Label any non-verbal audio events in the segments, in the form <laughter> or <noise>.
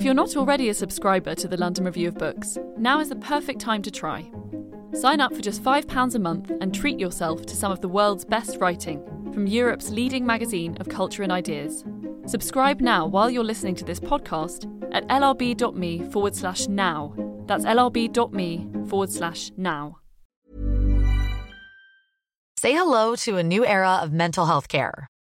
If you're not already a subscriber to the London Review of Books, now is the perfect time to try. Sign up for just £5 a month and treat yourself to some of the world's best writing from Europe's leading magazine of culture and ideas. Subscribe now while you're listening to this podcast at lrb.me forward slash now. That's lrb.me forward slash now. Say hello to a new era of mental health care.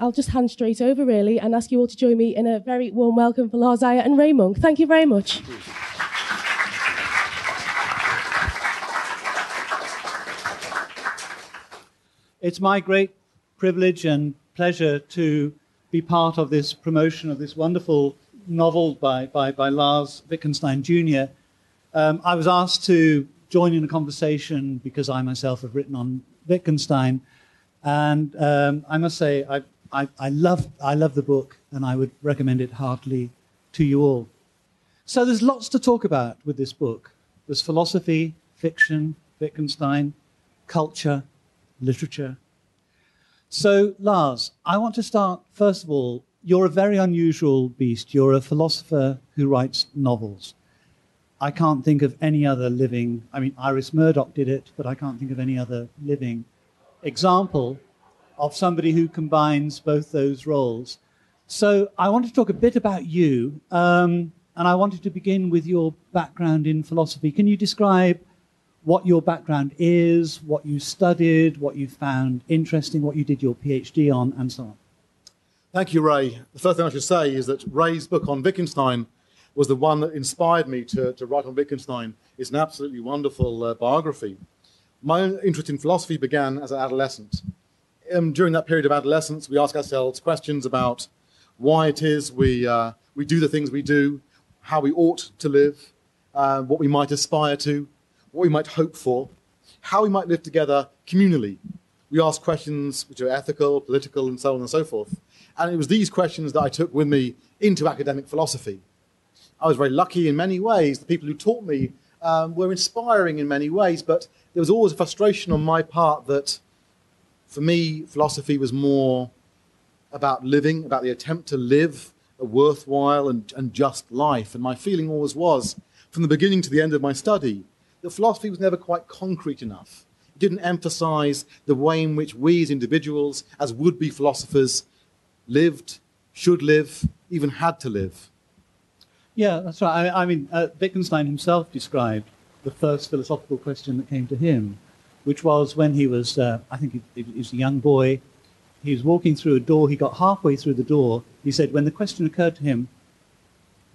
I'll just hand straight over, really, and ask you all to join me in a very warm welcome for Lars Iyer and Ray Monk. Thank you very much. It's my great privilege and pleasure to be part of this promotion of this wonderful novel by, by, by Lars Wittgenstein Jr. Um, I was asked to join in a conversation because I myself have written on Wittgenstein. And um, I must say, I, I, I, love, I love the book and I would recommend it heartily to you all. So there's lots to talk about with this book. There's philosophy, fiction, Wittgenstein, culture, literature. So, Lars, I want to start, first of all, you're a very unusual beast. You're a philosopher who writes novels. I can't think of any other living, I mean, Iris Murdoch did it, but I can't think of any other living example of somebody who combines both those roles. So I want to talk a bit about you, um, and I wanted to begin with your background in philosophy. Can you describe what your background is, what you studied, what you found interesting, what you did your PhD on, and so on? Thank you, Ray. The first thing I should say is that Ray's book on Wittgenstein was the one that inspired me to, to write on Wittgenstein. It's an absolutely wonderful uh, biography. My own interest in philosophy began as an adolescent. Um, during that period of adolescence, we ask ourselves questions about why it is we, uh, we do the things we do, how we ought to live, uh, what we might aspire to, what we might hope for, how we might live together communally. We ask questions which are ethical, political, and so on and so forth. And it was these questions that I took with me into academic philosophy. I was very lucky in many ways. The people who taught me um, were inspiring in many ways, but there was always a frustration on my part that for me, philosophy was more about living, about the attempt to live a worthwhile and, and just life. And my feeling always was, from the beginning to the end of my study, that philosophy was never quite concrete enough. It didn't emphasize the way in which we as individuals, as would be philosophers, lived, should live, even had to live. Yeah, that's right. I, I mean, uh, Wittgenstein himself described the first philosophical question that came to him, which was when he was, uh, I think he, he was a young boy, he was walking through a door, he got halfway through the door. He said, when the question occurred to him,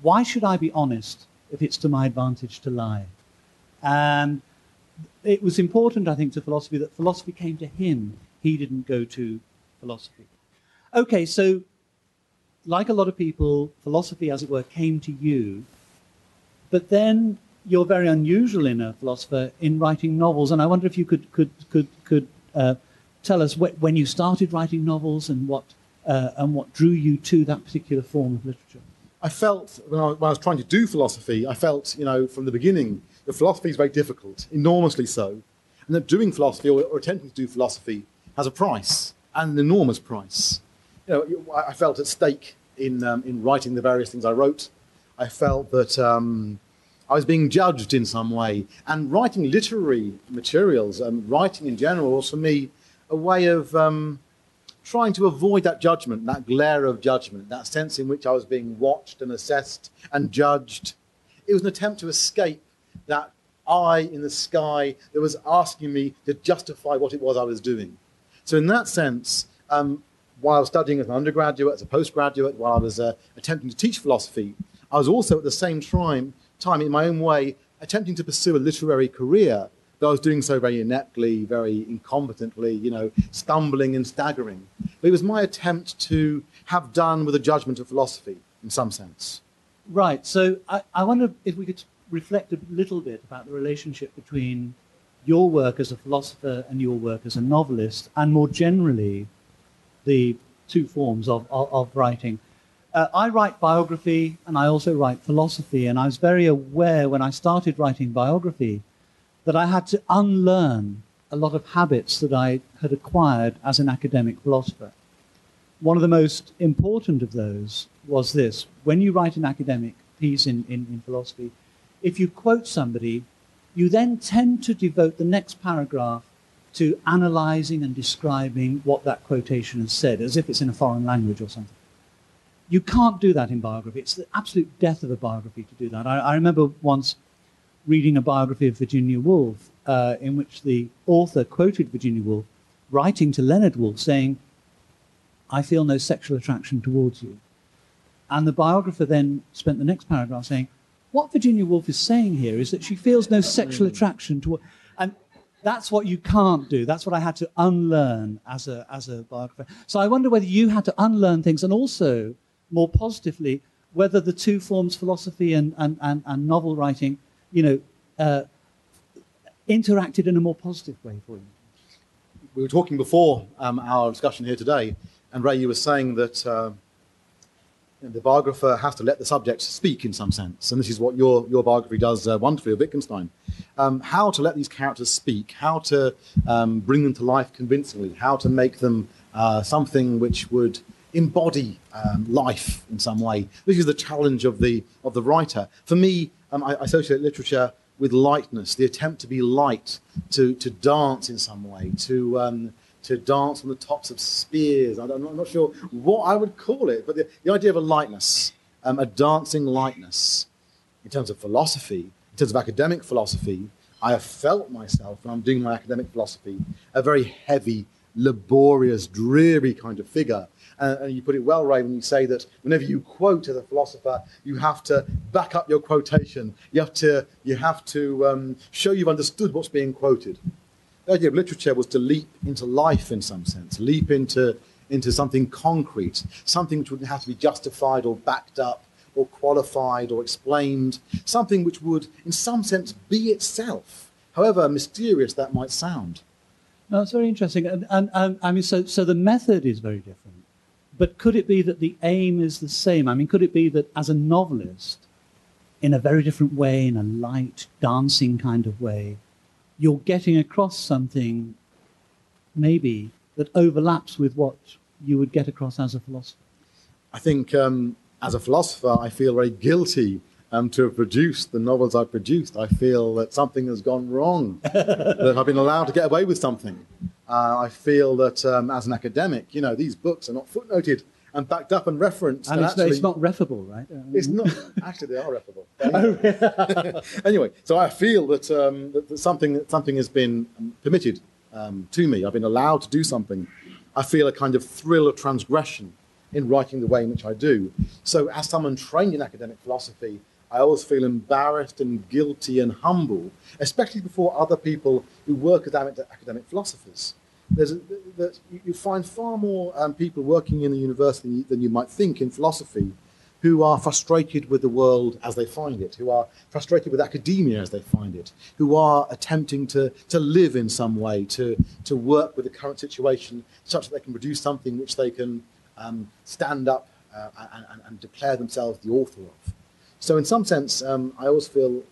why should I be honest if it's to my advantage to lie? And it was important, I think, to philosophy that philosophy came to him. He didn't go to philosophy. Okay, so like a lot of people, philosophy, as it were, came to you. But then you're very unusual in a philosopher in writing novels. And I wonder if you could, could, could, could uh, tell us wh- when you started writing novels and what, uh, and what drew you to that particular form of literature. I felt, when I, when I was trying to do philosophy, I felt, you know, from the beginning, that philosophy is very difficult, enormously so. And that doing philosophy or, or attempting to do philosophy has a price, and an enormous price. You know, I felt at stake in, um, in writing the various things I wrote. I felt that um, I was being judged in some way. And writing literary materials and writing in general was for me a way of um, trying to avoid that judgment, that glare of judgment, that sense in which I was being watched and assessed and judged. it was an attempt to escape that eye in the sky that was asking me to justify what it was I was doing. So, in that sense, um, while I was studying as an undergraduate, as a postgraduate, while I was uh, attempting to teach philosophy, I was also at the same time, time, in my own way, attempting to pursue a literary career. Though I was doing so very ineptly, very incompetently, you know, stumbling and staggering. But it was my attempt to have done with a judgment of philosophy, in some sense. Right. So I, I wonder if we could reflect a little bit about the relationship between your work as a philosopher and your work as a novelist, and more generally, the two forms of, of, of writing. Uh, I write biography and I also write philosophy, and I was very aware when I started writing biography that I had to unlearn a lot of habits that I had acquired as an academic philosopher. One of the most important of those was this when you write an academic piece in, in, in philosophy, if you quote somebody, you then tend to devote the next paragraph to analyzing and describing what that quotation has said, as if it's in a foreign language or something. You can't do that in biography. It's the absolute death of a biography to do that. I, I remember once reading a biography of Virginia Woolf, uh, in which the author quoted Virginia Woolf writing to Leonard Woolf saying, I feel no sexual attraction towards you. And the biographer then spent the next paragraph saying, What Virginia Woolf is saying here is that she feels no sexual attraction toward. And that's what you can't do. That's what I had to unlearn as a, as a biographer. So I wonder whether you had to unlearn things and also, more positively, whether the two forms, philosophy and, and, and, and novel writing, you know, uh, interacted in a more positive way for you. We were talking before um, our discussion here today, and Ray, you were saying that uh, the biographer has to let the subject speak in some sense, and this is what your, your biography does uh, wonderfully of Wittgenstein. Um, how to let these characters speak, how to um, bring them to life convincingly, how to make them uh, something which would embody um, life in some way. This is the challenge of the, of the writer. For me, um, I, I associate literature with lightness, the attempt to be light, to, to dance in some way, to, um, to dance on the tops of spears. I'm not, I'm not sure what I would call it, but the, the idea of a lightness, um, a dancing lightness, in terms of philosophy, in terms of academic philosophy, I have felt myself, when I'm doing my academic philosophy, a very heavy, laborious, dreary kind of figure. Uh, and you put it well, Ray, when you say that whenever you quote as a philosopher, you have to back up your quotation. You have to, you have to um, show you've understood what's being quoted. The idea of literature was to leap into life in some sense, leap into, into something concrete, something which wouldn't have to be justified or backed up or qualified or explained, something which would, in some sense, be itself, however mysterious that might sound. No, it's very interesting. And, and, and, I mean, so, so the method is very different. But could it be that the aim is the same? I mean, could it be that as a novelist, in a very different way, in a light, dancing kind of way, you're getting across something maybe that overlaps with what you would get across as a philosopher? I think um, as a philosopher, I feel very guilty um, to have produced the novels I've produced. I feel that something has gone wrong, <laughs> that I've been allowed to get away with something. Uh, I feel that um, as an academic, you know, these books are not footnoted and backed up and referenced. And, and it's, actually, it's not refable, right? It's not. Actually, they are referable. <laughs> <laughs> anyway, so I feel that, um, that, that something something has been permitted um, to me. I've been allowed to do something. I feel a kind of thrill of transgression in writing the way in which I do. So, as someone trained in academic philosophy, I always feel embarrassed and guilty and humble, especially before other people who work as academic philosophers. There's a, you find far more um, people working in the university than you might think in philosophy who are frustrated with the world as they find it, who are frustrated with academia as they find it, who are attempting to, to live in some way, to, to work with the current situation such that they can produce something which they can um, stand up uh, and, and, declare themselves the author of. So, in some sense, um, I always feel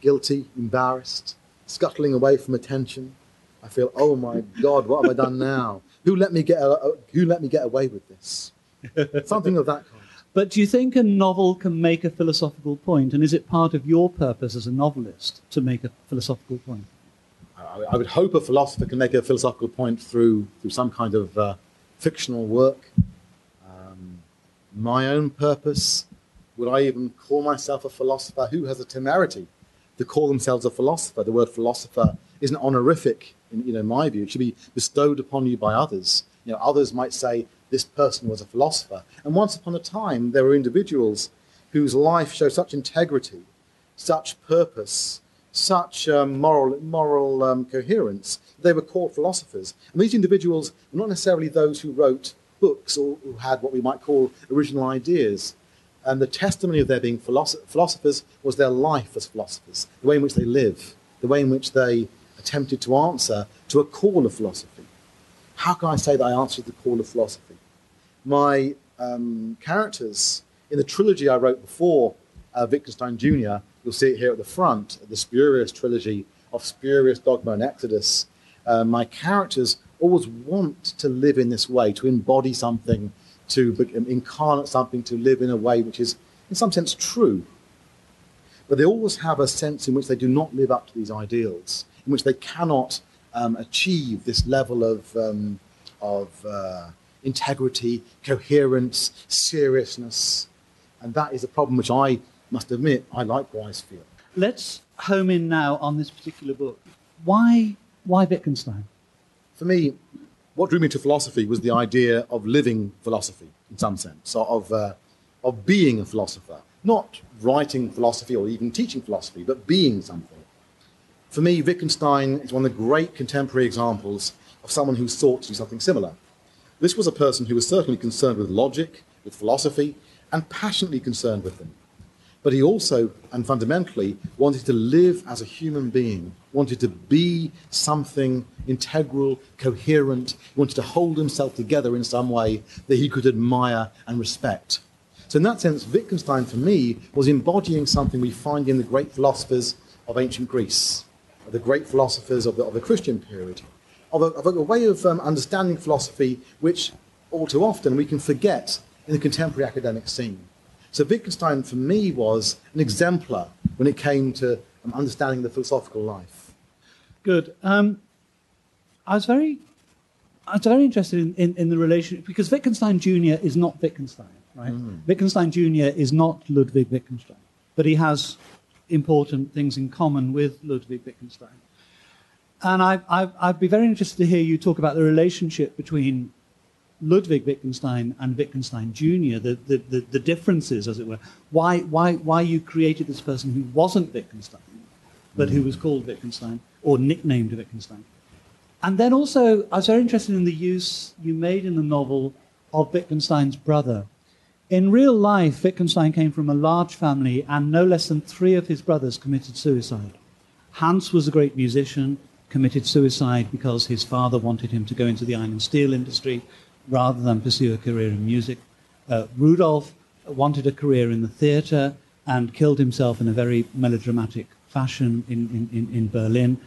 guilty, embarrassed, scuttling away from attention. I feel, oh my God, what have I done now? <laughs> Who let me get, a, who let me get away with this? <laughs> Something of that kind. But do you think a novel can make a philosophical point? And is it part of your purpose as a novelist to make a philosophical point? I, I would hope a philosopher can make a philosophical point through, through some kind of uh, fictional work. Um, my own purpose Would I even call myself a philosopher? Who has the temerity to call themselves a philosopher? The word philosopher isn't honorific, in you know, my view. It should be bestowed upon you by others. You know, others might say this person was a philosopher. And once upon a time, there were individuals whose life showed such integrity, such purpose, such um, moral, moral um, coherence. They were called philosophers. And these individuals were not necessarily those who wrote books or who had what we might call original ideas. And the testimony of their being philosophers was their life as philosophers, the way in which they live, the way in which they attempted to answer to a call of philosophy. How can I say that I answered the call of philosophy? My um, characters in the trilogy I wrote before uh, Wittgenstein Jr., you'll see it here at the front, the spurious trilogy of Spurious Dogma and Exodus. Uh, my characters always want to live in this way, to embody something, to incarnate something, to live in a way which is, in some sense, true. But they always have a sense in which they do not live up to these ideals, in which they cannot um, achieve this level of, um, of uh, integrity, coherence, seriousness. And that is a problem which I must admit I likewise feel. Let's home in now on this particular book. Why, why Wittgenstein? For me, what drew me to philosophy was the idea of living philosophy, in some sense, of, uh, of being a philosopher. Not writing philosophy or even teaching philosophy, but being something. For me, Wittgenstein is one of the great contemporary examples of someone who sought to do something similar. This was a person who was certainly concerned with logic, with philosophy, and passionately concerned with them. But he also, and fundamentally, wanted to live as a human being, wanted to be something integral, coherent, he wanted to hold himself together in some way that he could admire and respect. So, in that sense, Wittgenstein for me was embodying something we find in the great philosophers of ancient Greece, the great philosophers of the, of the Christian period, of a, of a way of um, understanding philosophy which all too often we can forget in the contemporary academic scene. So Wittgenstein for me was an exemplar when it came to um, understanding the philosophical life. Good. Um, I was very, I was very interested in, in, in, the relationship because Wittgenstein Jr. is not Wittgenstein, right? Mm. Wittgenstein Jr. is not Ludwig Wittgenstein, but he has important things in common with Ludwig Wittgenstein. And I, I, I'd be very interested to hear you talk about the relationship between Ludwig Wittgenstein and Wittgenstein Jr., the, the, the, the, differences, as it were. Why, why, why you created this person who wasn't Wittgenstein, but who was called Wittgenstein or nicknamed Wittgenstein. And then also, I was very interested in the use you made in the novel of Wittgenstein's brother. In real life, Wittgenstein came from a large family, and no less than three of his brothers committed suicide. Hans was a great musician, committed suicide because his father wanted him to go into the iron and steel industry rather than pursue a career in music. Uh, Rudolf wanted a career in the theatre and killed himself in a very melodramatic fashion in, in, in Berlin.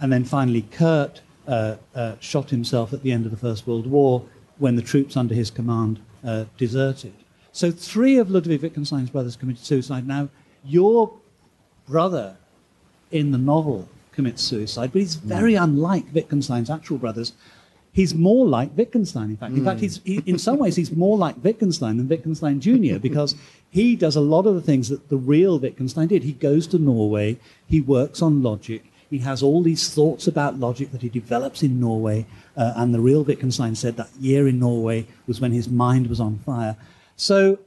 And then finally, Kurt uh, uh, shot himself at the end of the First World War when the troops under his command uh, deserted. So, three of Ludwig Wittgenstein's brothers committed suicide. Now, your brother in the novel commits suicide, but he's very unlike Wittgenstein's actual brothers he's more like Wittgenstein, in fact. In fact, he's, he, in some ways, he's more like Wittgenstein than Wittgenstein Jr. <laughs> because he does a lot of the things that the real Wittgenstein did. He goes to Norway, he works on logic, he has all these thoughts about logic that he develops in Norway. Uh, and the real Wittgenstein said that year in Norway was when his mind was on fire. So,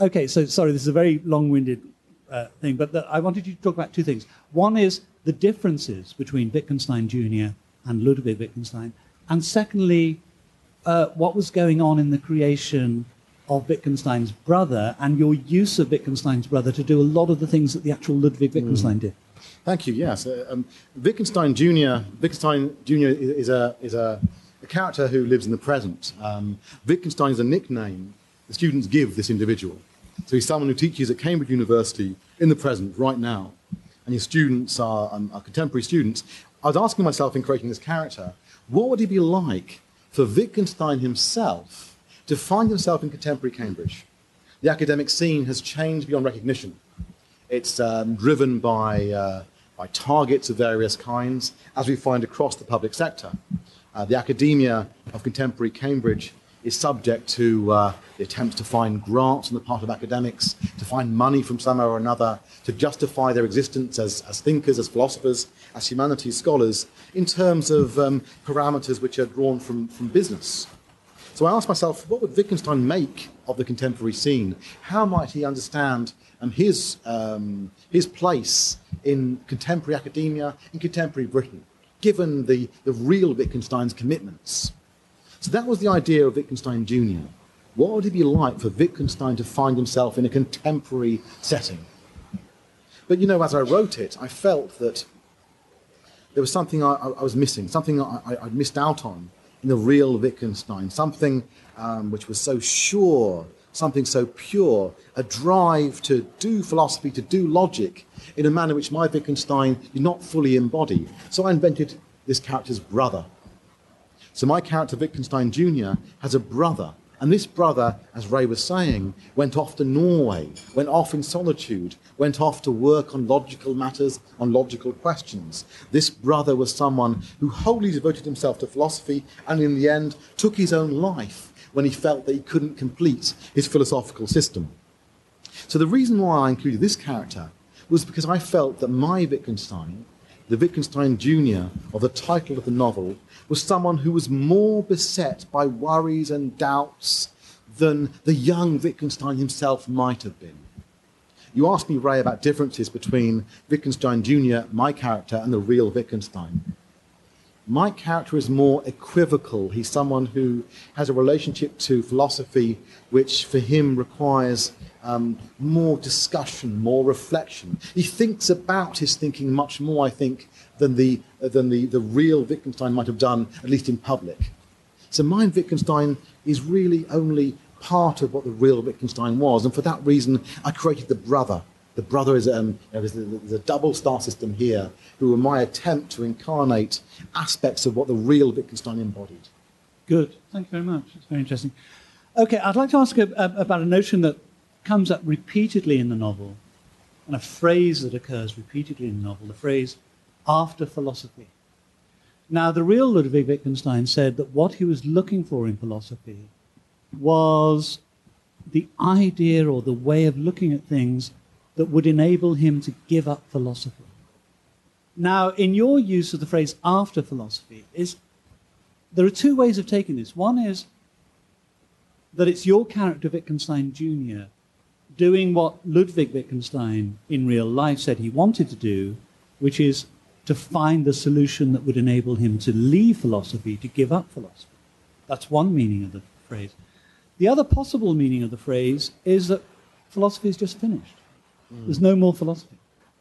okay, so sorry, this is a very long winded uh, thing, but the, I wanted you to talk about two things. One is the differences between Wittgenstein Jr. and Ludwig Wittgenstein, and secondly, uh, what was going on in the creation of Wittgenstein's brother and your use of Wittgenstein's brother to do a lot of the things that the actual Ludwig hmm. Wittgenstein mm. did. Thank you. Yes, uh, um, Wittgenstein Jr. Wittgenstein Jr. is a is a, a character who lives in the present. Um, Wittgenstein is a nickname the students give this individual. So he's someone who teaches at Cambridge University in the present, right now, and his students are, um, are contemporary students. I was asking myself in creating this character, what would it be like for Wittgenstein himself to find himself in contemporary Cambridge? The academic scene has changed beyond recognition. It's um, driven by, uh, by targets of various kinds, as we find across the public sector. Uh, the academia of contemporary Cambridge is subject to uh, the attempts to find grants on the part of academics, to find money from somewhere or another, to justify their existence as, as thinkers, as philosophers, as humanities scholars, in terms of um, parameters which are drawn from, from business. So I asked myself, what would Wittgenstein make of the contemporary scene? How might he understand um, his, um, his place in contemporary academia, in contemporary Britain, given the, the real Wittgenstein's commitments? So that was the idea of Wittgenstein Jr. What would it be like for Wittgenstein to find himself in a contemporary setting? But you know, as I wrote it, I felt that there was something I, I was missing, something I, would missed out on in the real Wittgenstein, something um, which was so sure, something so pure, a drive to do philosophy, to do logic in a manner which my Wittgenstein did not fully embody. So I invented this character's brother. So my character, Wittgenstein Jr., has a brother. And this brother, as Ray was saying, went off to Norway, went off in solitude, went off to work on logical matters, on logical questions. This brother was someone who wholly devoted himself to philosophy and in the end took his own life when he felt that he couldn't complete his philosophical system. So the reason why I included this character was because I felt that my Wittgenstein, the Wittgenstein Jr. of the title of the novel, was someone who was more beset by worries and doubts than the young Wittgenstein himself might have been. You asked me, Ray, about differences between Wittgenstein Jr., my character, and the real Wittgenstein. My character is more equivocal. He's someone who has a relationship to philosophy which, for him, requires um, more discussion, more reflection. He thinks about his thinking much more, I think, than the, uh, than the, the real Wittgenstein might have done, at least in public. So mine Wittgenstein is really only part of what the real Wittgenstein was, and for that reason, I created the brother. The brother is um, there's, a, there's a double star system here, who were my attempt to incarnate aspects of what the real Wittgenstein embodied. Good. Thank you very much. It's very interesting. Okay, I'd like to ask a, a, about a notion that comes up repeatedly in the novel, and a phrase that occurs repeatedly in the novel, the phrase after philosophy. Now, the real Ludwig Wittgenstein said that what he was looking for in philosophy was the idea or the way of looking at things that would enable him to give up philosophy. Now, in your use of the phrase after philosophy, is there are two ways of taking this. One is that it's your character, Wittgenstein Jr., doing what Ludwig Wittgenstein in real life said he wanted to do, which is to find the solution that would enable him to leave philosophy, to give up philosophy. That's one meaning of the phrase. The other possible meaning of the phrase is that philosophy is just finished. Mm. There's no more philosophy.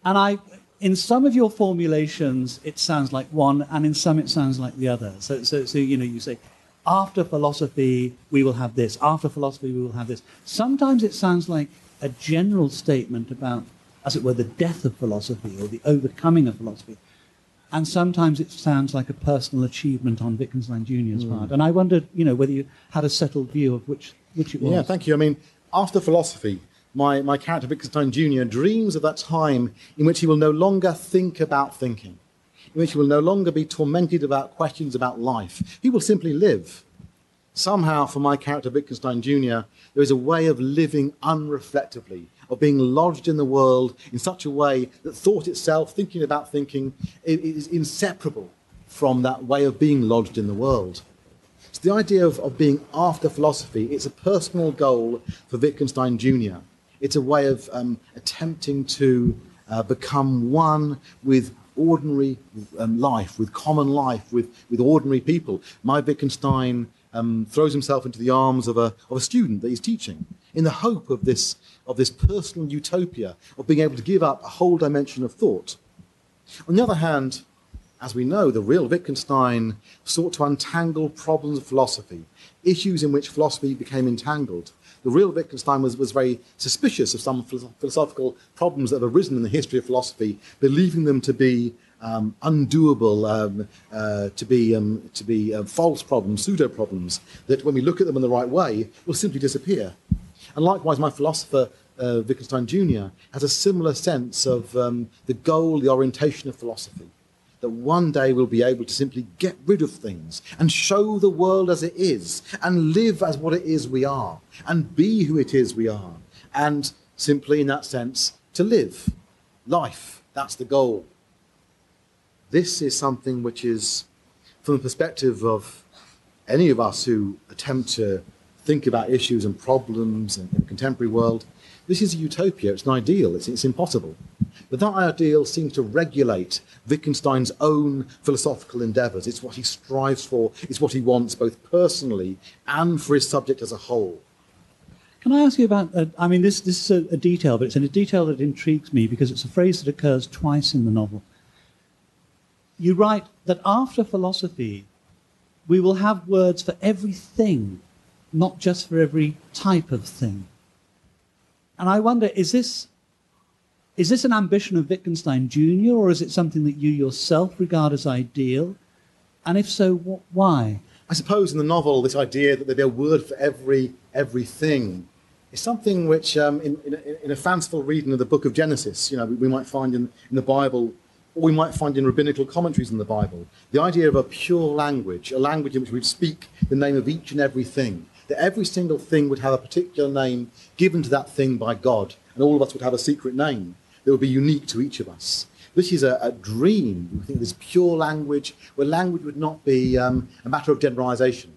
And I, in some of your formulations, it sounds like one, and in some it sounds like the other. So, so, so you know, you say, after philosophy, we will have this. After philosophy, we will have this. Sometimes it sounds like a general statement about, as it were, the death of philosophy or the overcoming of philosophy and sometimes it sounds like a personal achievement on Wittgenstein Jr.'s mm. part. And I wondered, you know, whether you had a settled view of which, which it was. Yeah, thank you. I mean, after philosophy, my, my character Wittgenstein Jr. dreams of that time in which he will no longer think about thinking, in which he will no longer be tormented about questions about life. He will simply live. Somehow, for my character Wittgenstein Jr., there is a way of living unreflectively, of being lodged in the world in such a way that thought itself, thinking about thinking, is inseparable from that way of being lodged in the world. So the idea of, of being after philosophy, it's a personal goal for Wittgenstein Jr. It's a way of um, attempting to uh, become one with ordinary um, life, with common life, with, with ordinary people. My Wittgenstein um, throws himself into the arms of a, of a student that he's teaching in the hope of this, of this personal utopia of being able to give up a whole dimension of thought. On the other hand, as we know, the real Wittgenstein sought to untangle problems of philosophy, issues in which philosophy became entangled. The real Wittgenstein was, was very suspicious of some philosophical problems that have arisen in the history of philosophy, believing them to be um, undoable, um, uh, to be, um, to be uh, false problems, pseudo problems, that when we look at them in the right way, will simply disappear. And likewise, my philosopher, uh, Wittgenstein Jr., has a similar sense of um, the goal, the orientation of philosophy. That one day we'll be able to simply get rid of things and show the world as it is and live as what it is we are and be who it is we are and simply in that sense to live life. That's the goal. This is something which is from the perspective of any of us who attempt to think about issues and problems in, the contemporary world this is a utopia, it's an ideal, it's, it's impossible. But that ideal seems to regulate Wittgenstein's own philosophical endeavours. It's what he strives for, it's what he wants both personally and for his subject as a whole. Can I ask you about? Uh, I mean, this this is a, a, detail, but it's a detail that intrigues me because it's a phrase that occurs twice in the novel. You write that after philosophy, we will have words for everything, not just for every type of thing. And I wonder, is this, is this an ambition of Wittgenstein Jr., or is it something that you yourself regard as ideal? And if so, wh- why? I suppose in the novel, this idea that there'd be a word for every everything is something which, um, in, in, a, in, a, fanciful reading of the book of Genesis, you know, we, we might find in, in the Bible, or we might find in rabbinical commentaries in the Bible, the idea of a pure language, a language in which we speak the name of each and every thing that every single thing would have a particular name given to that thing by God, and all of us would have a secret name that would be unique to each of us. This is a, a dream. We think this pure language, where language would not be um, a matter of generalization.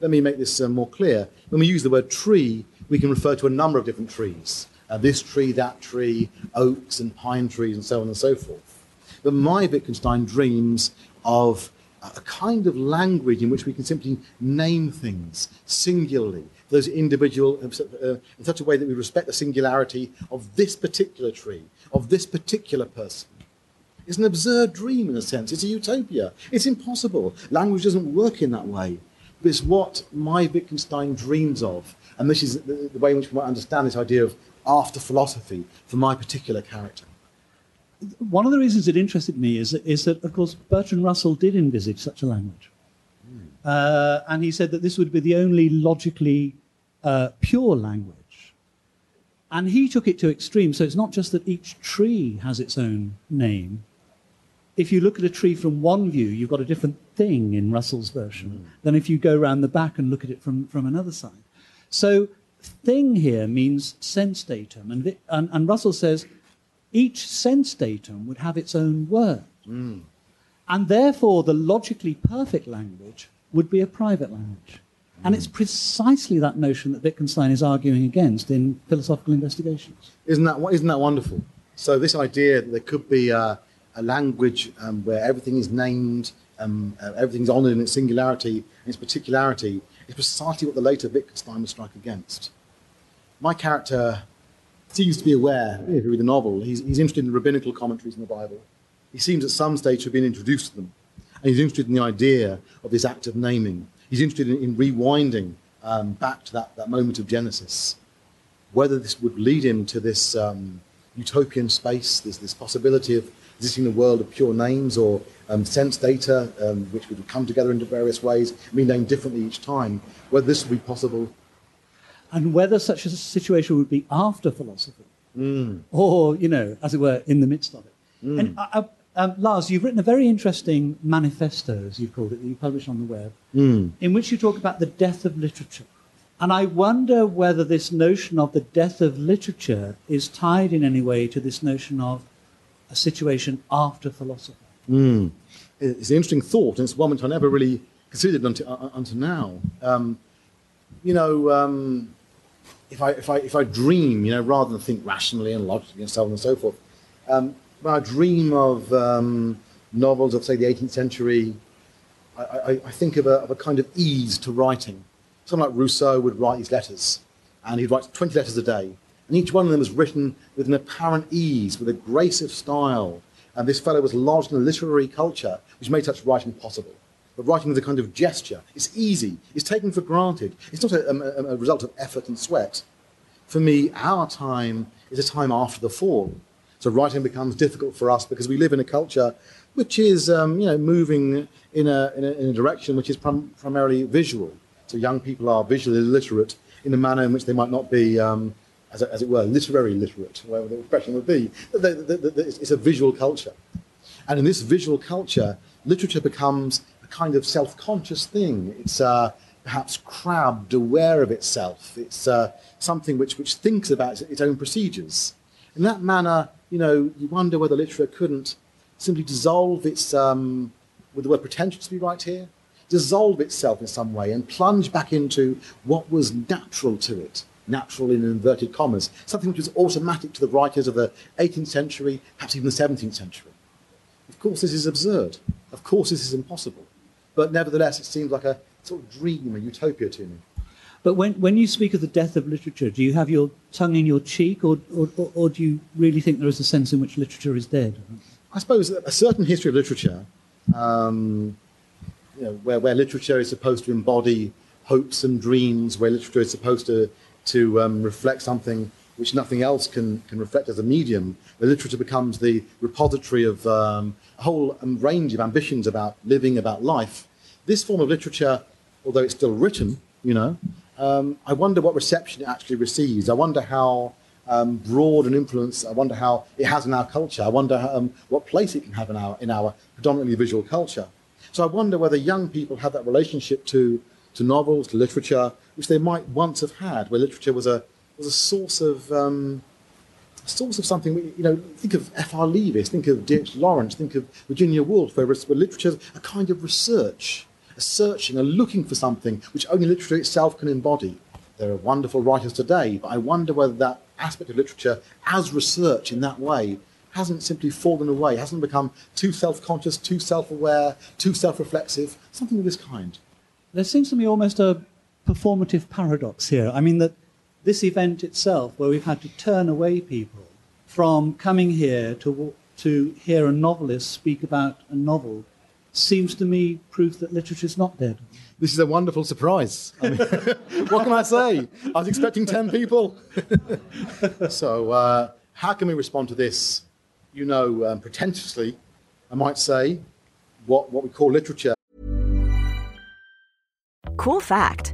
Let me make this uh, more clear. When we use the word tree, we can refer to a number of different trees. Uh, this tree, that tree, oaks and pine trees, and so on and so forth. But my Wittgenstein dreams of a kind of language in which we can simply name things singularly, those individual, uh, in such a way that we respect the singularity of this particular tree, of this particular person. It's an absurd dream in a sense. It's a utopia. It's impossible. Language doesn't work in that way. But it's what my Wittgenstein dreams of. And this is the, the way in which we might understand this idea of after philosophy for my particular character one of the reasons it interested me is, is that, of course, Bertrand Russell did envisage such a language. Mm. Uh, and he said that this would be the only logically uh, pure language. And he took it to extreme. So it's not just that each tree has its own name. If you look at a tree from one view, you've got a different thing in Russell's version mm. than if you go around the back and look at it from, from another side. So thing here means sense datum. And, and, and Russell says each sense datum would have its own word. Mm. And therefore, the logically perfect language would be a private language. And it's precisely that notion that Wittgenstein is arguing against in philosophical investigations. Isn't that, isn't that wonderful? So, this idea that there could be a, a language um, where everything is named, um, uh, everything's honoured in its singularity and its particularity, is precisely what the later Wittgenstein would strike against. My character seems to be aware, if you read the novel, he's, he's interested in rabbinical commentaries in the Bible. He seems at some stage to have been introduced to them. And he's interested in the idea of this act of naming. He's interested in, in rewinding um, back to that, that moment of Genesis. Whether this would lead him to this um, utopian space, this, this possibility of existing in a world of pure names or um, sense data, um, which would come together in various ways, be named differently each time, whether this would be possible and whether such a situation would be after philosophy mm. or, you know, as it were, in the midst of it. Mm. And uh, uh, um, Lars, you've written a very interesting manifesto, as you've called it, that you published on the web, mm. in which you talk about the death of literature. And I wonder whether this notion of the death of literature is tied in any way to this notion of a situation after philosophy. Mm. It's an interesting thought, and it's one which I never really considered until, uh, until now. Um, you know, um, if I, if I, if I dream, you know, rather than think rationally and logically and so on and so forth, um, when I dream of um, novels of, say, the 18th century, I, I, I think of a, of a, kind of ease to writing. Someone like Rousseau would write these letters, and he'd write 20 letters a day, and each one of them was written with an apparent ease, with a grace of style. And this fellow was lodged in a literary culture which made such writing possible but writing with a kind of gesture. It's easy. It's taken for granted. It's not a, a, a, result of effort and sweat. For me, our time is a time after the fall. So writing becomes difficult for us because we live in a culture which is, um, you know, moving in a, in a, in a direction which is prim- primarily visual. So young people are visually literate in a manner in which they might not be, um, as, as, it were, literary literate, whatever the expression would be. It's a visual culture. And in this visual culture, literature becomes a kind of self conscious thing. It's uh, perhaps crabbed, aware of itself. It's uh, something which, which thinks about its own procedures. In that manner, you know, you wonder whether literature couldn't simply dissolve its, um, would the word pretentious to be right here? Dissolve itself in some way and plunge back into what was natural to it, natural in inverted commas, something which was automatic to the writers of the 18th century, perhaps even the 17th century. Of course, this is absurd. Of course, this is impossible. But nevertheless, it seems like a sort of dream, a utopia to me. But when, when you speak of the death of literature, do you have your tongue in your cheek, or, or, or do you really think there is a sense in which literature is dead? I suppose a certain history of literature, um, you know, where, where literature is supposed to embody hopes and dreams, where literature is supposed to, to um, reflect something which nothing else can, can reflect as a medium, where literature becomes the repository of um, a whole range of ambitions about living, about life. This form of literature, although it's still written, you know, um, I wonder what reception it actually receives. I wonder how um, broad an influence. I wonder how it has in our culture. I wonder um, what place it can have in our in our predominantly visual culture. So I wonder whether young people have that relationship to to novels, to literature, which they might once have had, where literature was a was a source of um, source of something. You know, think of F.R. Leavis, think of D.H. Lawrence, think of Virginia Woolf, where, where literature is a kind of research, searching, a looking for something which only literature itself can embody. There are wonderful writers today, but I wonder whether that aspect of literature as research in that way hasn't simply fallen away, hasn't become too self conscious, too self aware, too self reflexive, something of this kind. There seems to me almost a performative paradox here. I mean, that this event itself, where we've had to turn away people from coming here to, to hear a novelist speak about a novel, seems to me proof that literature is not dead. This is a wonderful surprise. I mean, <laughs> what can I say? I was expecting 10 people. <laughs> so, uh, how can we respond to this? You know, um, pretentiously, I might say, what, what we call literature. Cool fact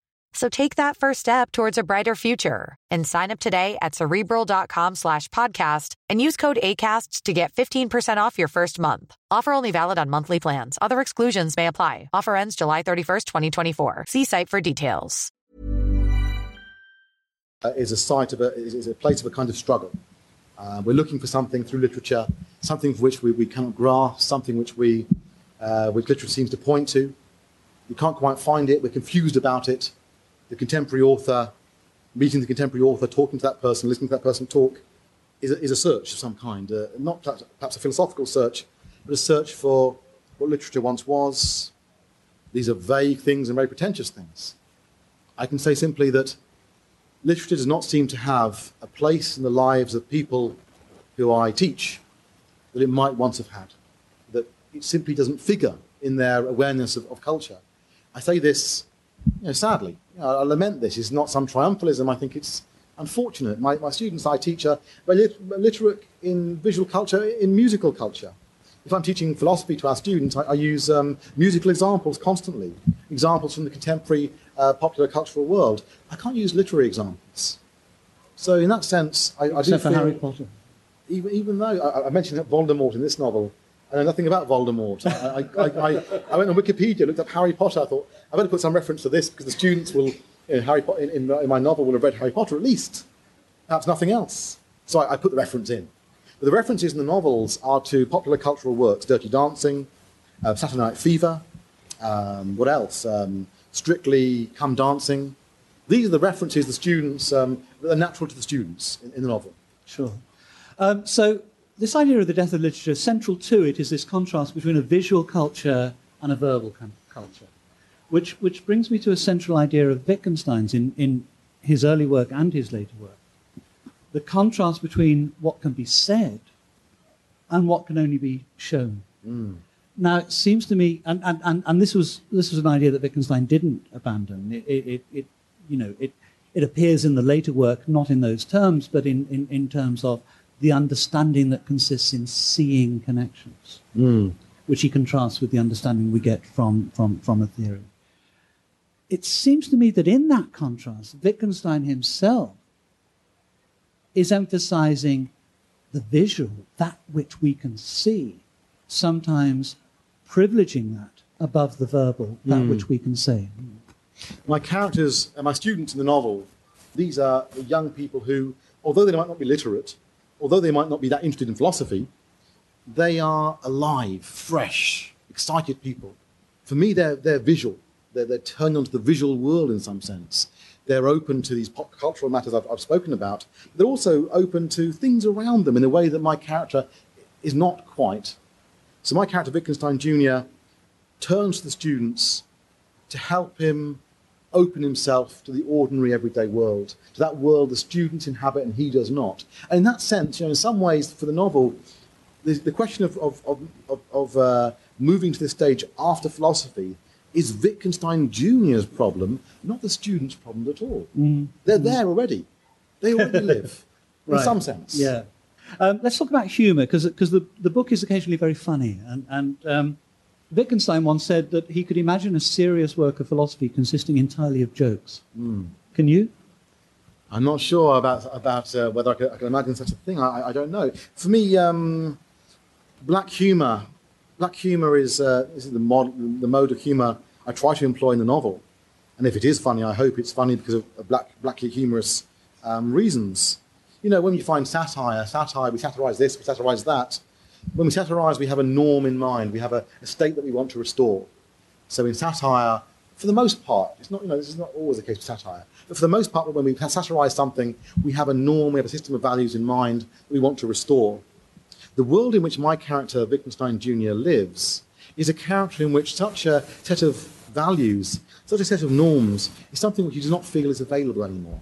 So take that first step towards a brighter future and sign up today at cerebral.com slash podcast and use code ACasts to get 15% off your first month. Offer only valid on monthly plans. Other exclusions may apply. Offer ends July 31st, 2024. See site for details. Uh, is a site of a, is a place of a kind of struggle. Uh, we're looking for something through literature, something for which we, we cannot grasp, something which we, uh, which literature seems to point to. We can't quite find it. We're confused about it the contemporary author, meeting the contemporary author, talking to that person, listening to that person talk, is a, is a search of some kind. Uh, not perhaps, perhaps a philosophical search, but a search for what literature once was. These are vague things and very pretentious things. I can say simply that literature does not seem to have a place in the lives of people who I teach that it might once have had, that it simply doesn't figure in their awareness of, of culture. I say this you know, sadly. I lament this. It's not some triumphalism. I think it's unfortunate. My, my students I teach are very literate in visual culture, in musical culture. If I'm teaching philosophy to our students, I, I use um, musical examples constantly, examples from the contemporary uh, popular cultural world. I can't use literary examples. So in that sense, I, I do for Harry Potter. Even, even though I, I mentioned Voldemort in this novel, I know nothing about Voldemort. I, I, I, I, went on Wikipedia, looked up Harry Potter. I thought, I better put some reference to this because the students will, in, Harry in, in, in, my novel, will have read Harry Potter at least. Perhaps nothing else. So I, put the reference in. But the references in the novels are to popular cultural works Dirty Dancing, uh, Saturday Night Fever, um, what else? Um, Strictly Come Dancing. These are the references the students um, that are natural to the students in, in the novel. Sure. Um, so this idea of the death of literature, central to it is this contrast between a visual culture and a verbal culture, which, which brings me to a central idea of Wittgenstein's in, in his early work and his later work. The contrast between what can be said and what can only be shown. Mm. Now, it seems to me, and, and, and, and, this, was, this was an idea that Wittgenstein didn't abandon. It, it, it, you know, it, it appears in the later work, not in those terms, but in, in, in terms of the understanding that consists in seeing connections, mm. which he contrasts with the understanding we get from, from, from a theory. It seems to me that in that contrast, Wittgenstein himself is emphasizing the visual, that which we can see, sometimes privileging that above the verbal, that mm. which we can say. My characters and my students in the novel, these are the young people who, although they might not be literate, although they might not be that interested in philosophy, they are alive, fresh, excited people. For me, they're, they're visual. They're, they're onto the visual world in some sense. They're open to these pop cultural matters I've, I've spoken about. They're also open to things around them in a way that my character is not quite. So my character, Wittgenstein Jr., turns to the students to help him open himself to the ordinary everyday world, to that world the students inhabit and he does not. And in that sense, you know, in some ways, for the novel, the, the question of, of, of, of uh, moving to this stage after philosophy is Wittgenstein Jr.'s problem, not the students' problem at all. Mm. They're there already. They already <laughs> live, in right. some sense. Yeah. Um, let's talk about humour, because the, the book is occasionally very funny. And, and um, Wittgenstein once said that he could imagine a serious work of philosophy consisting entirely of jokes. Mm. Can you? I'm not sure about, about uh, whether I can, I can, imagine such a thing. I, I don't know. For me, um, black humour, black humour is, uh, is the, mod, the mode of humour I try to employ in the novel. And if it is funny, I hope it's funny because of black, blackly humorous um, reasons. You know, when you find satire, satire, we satirise this, we satirise that when we satirise, we have a norm in mind. We have a, a, state that we want to restore. So in satire, for the most part, it's not, you know, this is not always the case with satire, but for the most part, when we satirise something, we have a norm, we have a system of values in mind that we want to restore. The world in which my character, Wittgenstein Jr., lives is a character in which such a set of values, such a set of norms, is something which he does not feel is available anymore.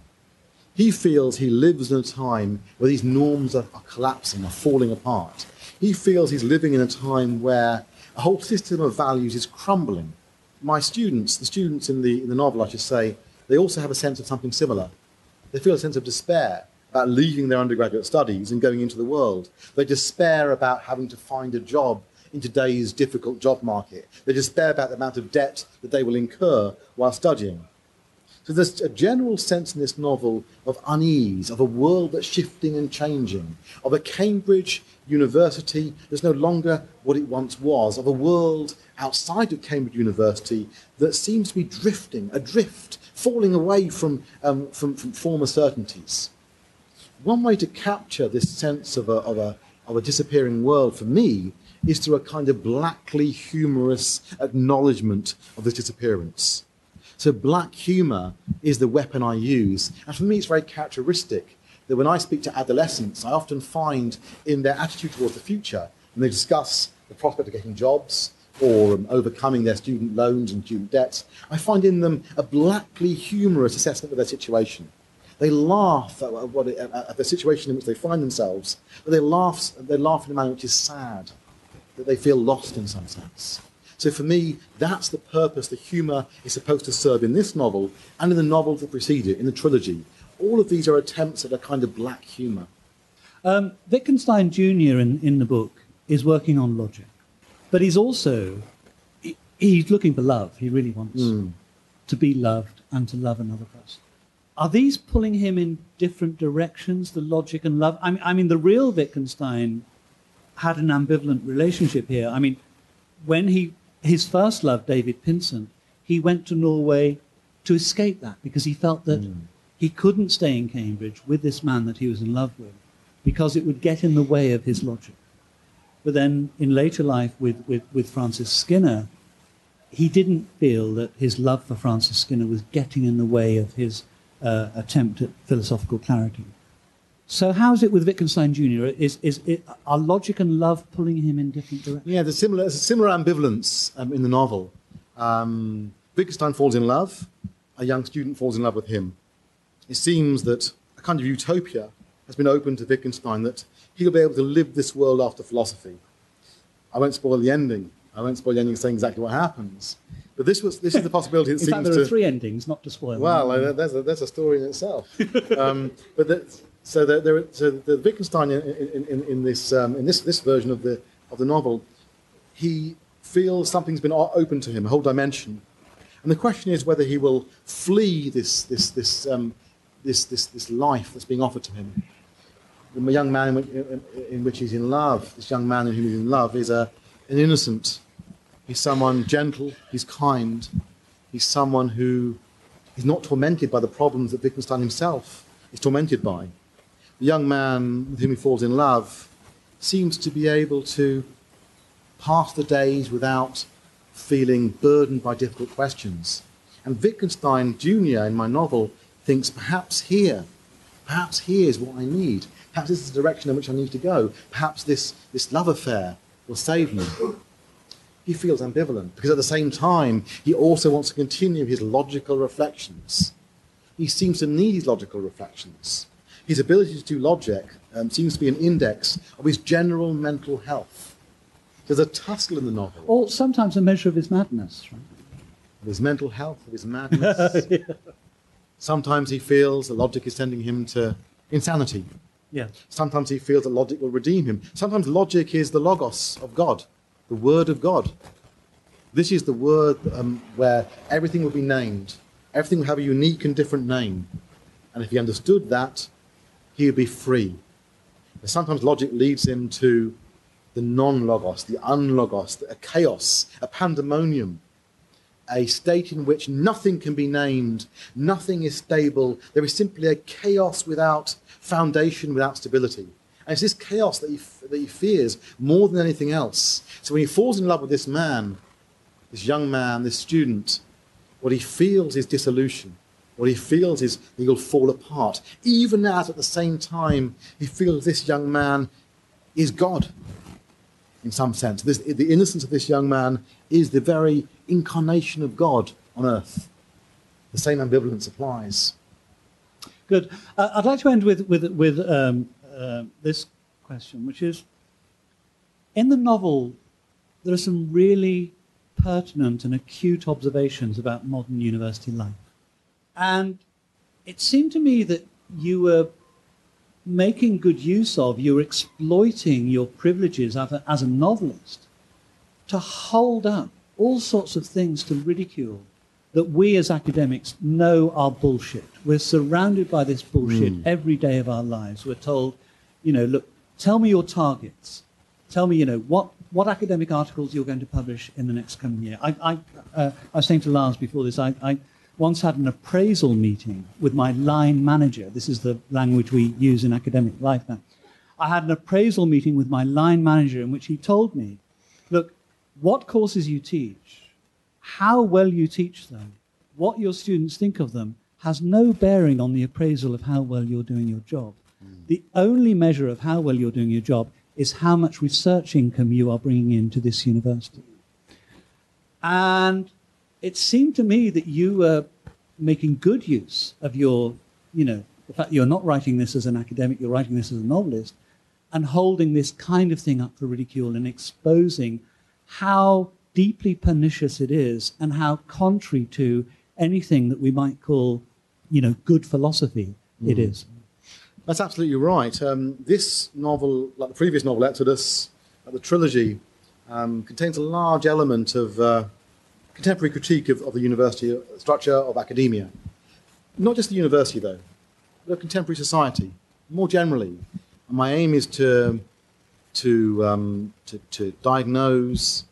He feels he lives in a time where these norms are, are collapsing, are falling apart. He feels he's living in a time where a whole system of values is crumbling. My students, the students in the, in the novel, I should say, they also have a sense of something similar. They feel a sense of despair about leaving their undergraduate studies and going into the world. They despair about having to find a job in today's difficult job market. They despair about the amount of debt that they will incur while studying. So there's a general sense in this novel of unease, of a world that's shifting and changing, of a Cambridge University that's no longer what it once was, of a world outside of Cambridge University that seems to be drifting, adrift, falling away from, um, from, from former certainties. One way to capture this sense of a, of, a, of a disappearing world for me is through a kind of blackly humorous acknowledgement of this disappearance. So black humour is the weapon I use. And for me, it's very characteristic that when I speak to adolescents, I often find in their attitude towards the future, when they discuss the prospect of getting jobs or um, overcoming their student loans and student debts, I find in them a blackly humorous assessment of their situation. They laugh at, what it, at the situation in which they find themselves, but they laugh, they laugh in a manner which is sad, that they feel lost in some sense. So for me, that's the purpose the humour is supposed to serve in this novel and in the novels that precede it, in the trilogy. All of these are attempts at a kind of black humour. Um, Wittgenstein Jr. In, in the book is working on logic, but he's also he, he's looking for love. He really wants mm. to be loved and to love another person. Are these pulling him in different directions, the logic and love? I mean, I mean the real Wittgenstein had an ambivalent relationship here. I mean, when he his first love, David Pinsent, he went to Norway to escape that because he felt that mm. he couldn't stay in Cambridge with this man that he was in love with because it would get in the way of his logic. But then in later life with, with, with Francis Skinner, he didn't feel that his love for Francis Skinner was getting in the way of his uh, attempt at philosophical clarity. So, how's it with Wittgenstein Jr.? Is, is it, are logic and love pulling him in different directions? Yeah, there's, similar, there's a similar ambivalence um, in the novel. Um, Wittgenstein falls in love, a young student falls in love with him. It seems that a kind of utopia has been opened to Wittgenstein that he'll be able to live this world after philosophy. I won't spoil the ending. I won't spoil the ending saying exactly what happens. But this, was, this is the possibility. It <laughs> in seems fact, there to, are three endings, not to spoil. Well, uh, there's, a, there's a story in itself. <laughs> um, but the, so, there, there, so the Wittgenstein in, in, in, in this, um, in this, this version of the, of the novel, he feels something's been opened to him, a whole dimension. And the question is whether he will flee this, this, this, um, this, this, this life that's being offered to him. The young man in which, in which he's in love, this young man in whom he's in love, is a, an innocent. He's someone gentle, he's kind, he's someone who is not tormented by the problems that Wittgenstein himself is tormented by. The young man with whom he falls in love seems to be able to pass the days without feeling burdened by difficult questions. And Wittgenstein Jr. in my novel thinks perhaps here, perhaps here is what I need. Perhaps this is the direction in which I need to go. Perhaps this, this love affair will save me. He feels ambivalent because at the same time, he also wants to continue his logical reflections. He seems to need his logical reflections. His ability to do logic um, seems to be an index of his general mental health. There's a tussle in the novel. Or sometimes a measure of his madness, right? Of his mental health, of his madness. <laughs> yeah. Sometimes he feels that logic is sending him to insanity. Yeah. Sometimes he feels that logic will redeem him. Sometimes logic is the logos of God, the word of God. This is the word um, where everything will be named. Everything will have a unique and different name. And if he understood that, he would be free. But sometimes logic leads him to the non logos, the unlogos, a chaos, a pandemonium, a state in which nothing can be named, nothing is stable. There is simply a chaos without foundation, without stability. And it's this chaos that he, that he fears more than anything else. So when he falls in love with this man, this young man, this student, what he feels is dissolution. What he feels is he will fall apart, even as at the same time he feels this young man is God in some sense. This, the innocence of this young man is the very incarnation of God on earth. The same ambivalence applies. Good. Uh, I'd like to end with, with, with um, uh, this question, which is in the novel, there are some really pertinent and acute observations about modern university life. And it seemed to me that you were making good use of, you were exploiting your privileges as a, as a novelist to hold up all sorts of things to ridicule that we as academics know are bullshit. We're surrounded by this bullshit mm. every day of our lives. We're told, you know, look, tell me your targets. Tell me, you know, what, what academic articles you're going to publish in the next coming year. I, I, uh, I was saying to Lars before this, I, I once had an appraisal meeting with my line manager. This is the language we use in academic life now. I had an appraisal meeting with my line manager in which he told me, look, what courses you teach, how well you teach them, what your students think of them, has no bearing on the appraisal of how well you're doing your job. Mm. The only measure of how well you're doing your job is how much research income you are bringing into this university. And it seemed to me that you were making good use of your, you know, the fact you're not writing this as an academic, you're writing this as a novelist, and holding this kind of thing up for ridicule and exposing how deeply pernicious it is and how contrary to anything that we might call, you know, good philosophy mm. it is. That's absolutely right. Um, this novel, like the previous novel, Exodus, uh, the trilogy, um, contains a large element of uh, contemporary critique of, of the university structure of academia. Not just the university, though, but of contemporary society more generally. And my aim is to, to, um, to, to diagnose,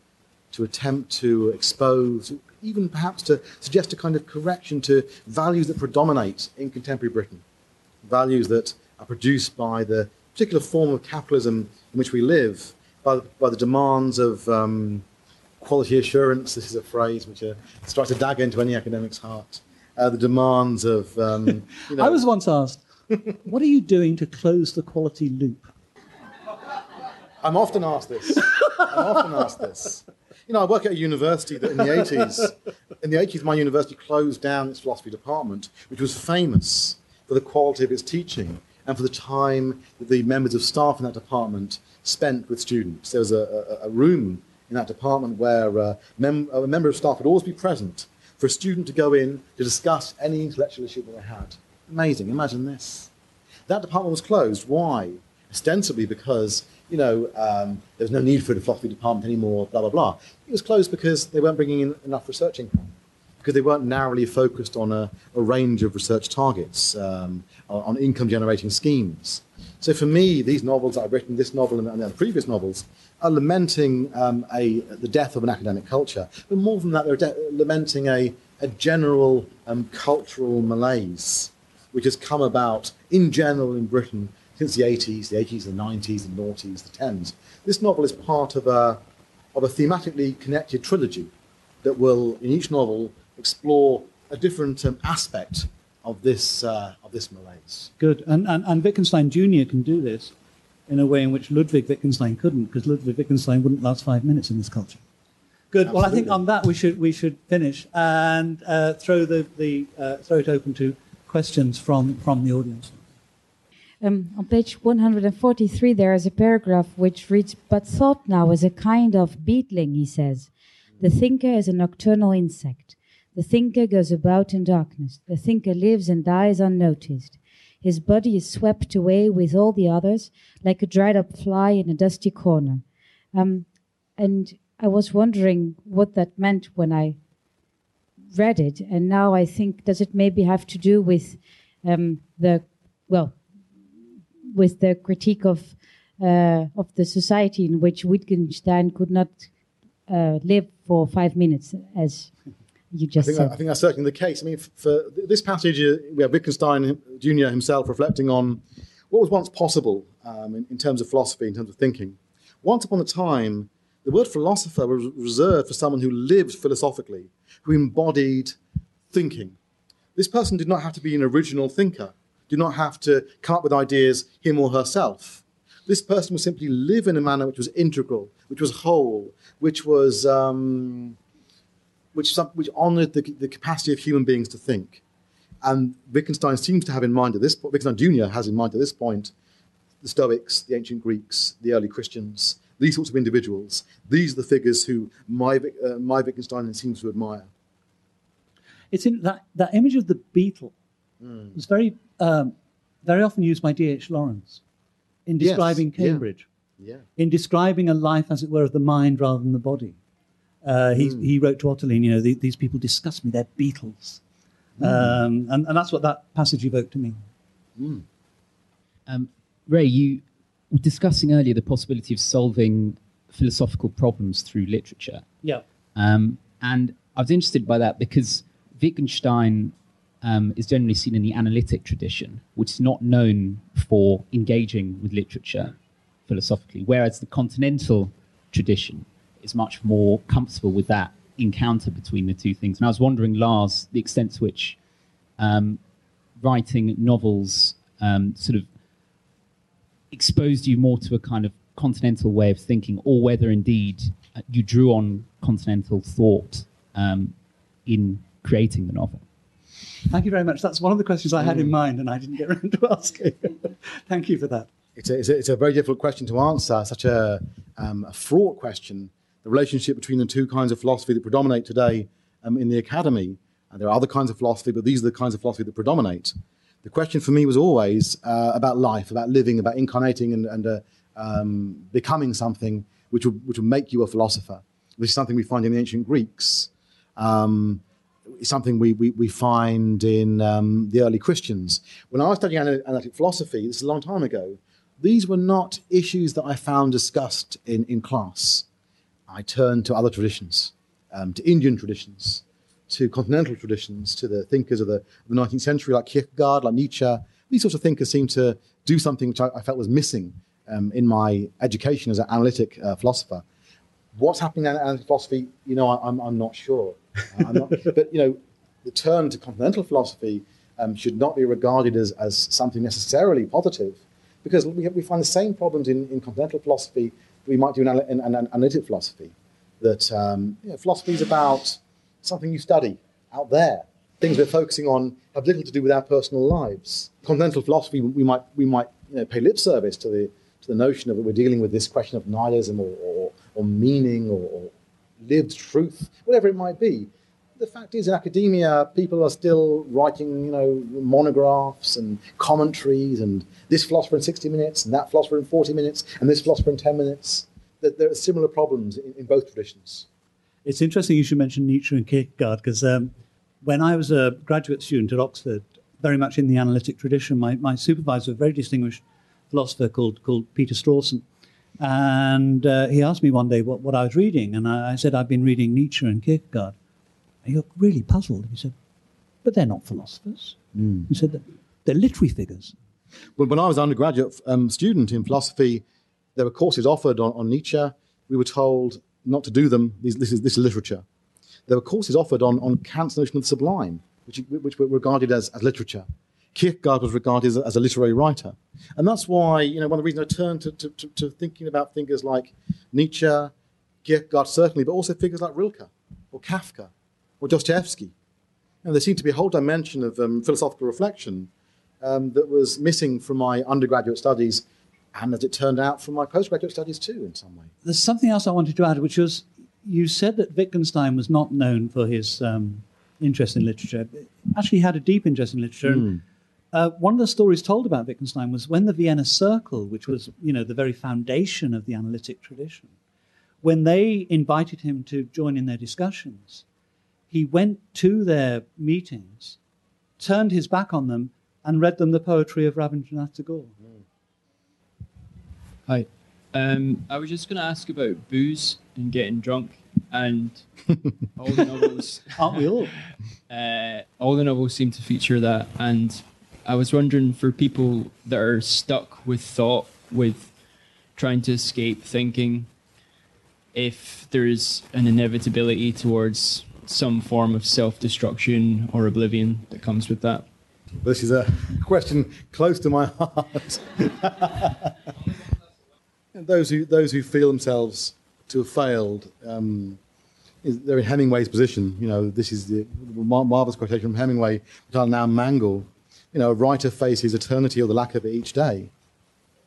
to attempt to expose, even perhaps to suggest a kind of correction to values that predominate in contemporary Britain, values that are produced by the particular form of capitalism in which we live, by, by the demands of um, quality assurance, this is a phrase which uh, strikes a dagger into any academic's heart, uh, the demands of. Um, <laughs> you know, I was once asked, what are you doing to close the quality loop? I'm often asked this. I'm often asked this. You know, I work at a university that in the 80s, in the 80s, my university closed down its philosophy department, which was famous for the quality of its teaching and for the time that the members of staff in that department spent with students. There was a, a, a room in that department where uh, mem- a member of staff would always be present for a student to go in to discuss any intellectual issue that they had. Amazing, imagine this. That department was closed. Why? Ostensibly because, you know, um, there was no need for the philosophy department anymore, blah, blah, blah. It was closed because they weren't bringing in enough research income, because they weren't narrowly focused on a, a range of research targets, um, on, income generating schemes. So for me, these novels that I've written, this novel and, and the previous novels, are lamenting um, a, the death of an academic culture. But more than that, they're de- lamenting a, a general um, cultural malaise which has come about in general in Britain since the 80s, the 80s, the 90s, the noughties, the 10s. This novel is part of a, of a thematically connected trilogy that will, in each novel, explore a different um, aspect of this, uh, of this malaise. Good. And, and, and Wittgenstein Jr. can do this in a way in which Ludwig Wittgenstein couldn't, because Ludwig Wittgenstein wouldn't last five minutes in this culture. Good. Well, I think on that we should we should finish and uh, throw the, the uh, throw it open to questions from from the audience. Um, on page 143, there is a paragraph which reads, But thought now is a kind of beetling, he says. The thinker is a nocturnal insect. The thinker goes about in darkness. The thinker lives and dies unnoticed. His body is swept away with all the others, like a dried up fly in a dusty corner. Um, and I was wondering what that meant when I read it. And now I think, does it maybe have to do with um, the, well, with the critique of uh, of the society in which Wittgenstein could not uh, live for five minutes, as you I think, that, I think that's certainly the case. I mean, for this passage, uh, we have Wittgenstein Jr. himself reflecting on what was once possible um, in, in terms of philosophy, in terms of thinking. Once upon a time, the word philosopher was reserved for someone who lived philosophically, who embodied thinking. This person did not have to be an original thinker, did not have to come up with ideas him or herself. This person would simply live in a manner which was integral, which was whole, which was um, which, which honoured the, the capacity of human beings to think. And Wittgenstein seems to have in mind at this point, Wittgenstein Jr. has in mind at this point, the Stoics, the ancient Greeks, the early Christians, these sorts of individuals. These are the figures who my, uh, my Wittgenstein seems to admire. It's in that, that image of the beetle was very um, very often used by D.H. Lawrence in Yes, describing yeah. Cambridge, Yeah. in describing a life, as it were, of the mind rather than the body. Uh, he, Hmm. he wrote to Ottoline, you know, "The- these people disgust me, they're beetles. Hmm. Um, and, and that's what that passage evoked to me. Um, Ray, you were discussing earlier the possibility of solving philosophical problems through literature. Yeah. Um, and I was interested by that because Wittgenstein um, is generally seen in the analytic tradition, which is not known for engaging with literature philosophically, whereas the continental tradition is much more comfortable with that encounter between the two things. And I was wondering, Lars, the extent to which um, writing novels um, sort of exposed you more to a kind of continental way of thinking, or whether indeed uh, you drew on continental thought um, in creating the novel. Thank you very much. That's one of the questions I had in mind and I didn't get <laughs> around to asking. Thank you for that. It's a, it's, a, it's a very difficult question to answer, such a, um, a fraught question. The relationship between the two kinds of philosophy that predominate today um, in the academy. And there are other kinds of philosophy, but these are the kinds of philosophy that predominate. The question for me was always uh, about life, about living, about incarnating and, and uh, um, becoming something which will, which will make you a philosopher. This is something we find in the ancient Greeks. Um, it's something we, we, we find in um, the early Christians. When I was studying analytic philosophy, this is a long time ago, these were not issues that I found discussed in, in class. I turned to other traditions, um, to Indian traditions, to continental traditions, to the thinkers of the, of the 19th century, like Kierkegaard, like Nietzsche. These sorts of thinkers seem to do something which I, I felt was missing um, in my education as an analytic uh, philosopher. What's happening in analytic philosophy, you know, I, I'm, I'm not sure. Uh, I'm not, <laughs> but, you know, the turn to continental philosophy um, should not be regarded as, as something necessarily positive, because we, have, we find the same problems in, in continental philosophy we might do an, in, in analytic philosophy. That um, you know, philosophy is about something you study out there. Things we're focusing on have little to do with our personal lives. Continental philosophy, we might, we might you know, pay lip service to the, to the notion of that we're dealing with this question of nihilism or, or, or meaning or, or lived truth, whatever it might be the fact is, in academia, people are still writing, you know, monographs and commentaries, and this philosopher in 60 minutes, and that philosopher in 40 minutes, and this philosopher in 10 minutes. That there are similar problems in, in, both traditions. It's interesting you should mention Nietzsche and Kierkegaard because um, when I was a graduate student at Oxford, very much in the analytic tradition, my, my supervisor, a very distinguished philosopher called called Peter Strawson, and uh, he asked me one day what, what I was reading, and I, I said I've been reading Nietzsche and Kierkegaard. He looked really puzzled. He said, But they're not philosophers. Mm. He said, They're literary figures. Well, when I was an undergraduate um, student in philosophy, there were courses offered on, on Nietzsche. We were told not to do them. This, this, is, this is literature. There were courses offered on, on Kant's notion of the sublime, which, which were regarded as, as literature. Kierkegaard was regarded as a, as a, literary writer. And that's why, you know, one of the reasons I turned to, to, to, to thinking about figures like Nietzsche, Kierkegaard certainly, but also figures like Rilke or Kafka or Dostoevsky. And there seemed to be a whole dimension of um, philosophical reflection um, that was missing from my undergraduate studies, and as it turned out, from my postgraduate studies too, in some way. There's something else I wanted to add, which was you said that Wittgenstein was not known for his um, interest in literature. Actually, he had a deep interest in literature. Mm. And, hmm. uh, one of the stories told about Wittgenstein was when the Vienna Circle, which was you know the very foundation of the analytic tradition, when they invited him to join in their discussions, he went to their meetings, turned his back on them, and read them the poetry of Rabindranath Tagore. Hi. Um, I was just going to ask about booze and getting drunk, and <laughs> all the novels. Aren't we all? <laughs> Uh, all the novels seem to feature that, and I was wondering for people that are stuck with thought, with trying to escape thinking, if there's an inevitability towards some form of self destruction or oblivion that comes with that? This is a question close to my heart. <laughs> those, who, those who feel themselves to have failed, um, they're in Hemingway's position. You know, this is the marvelous quotation from Hemingway, which I'll now mangle. You know, a writer faces eternity or the lack of it each day.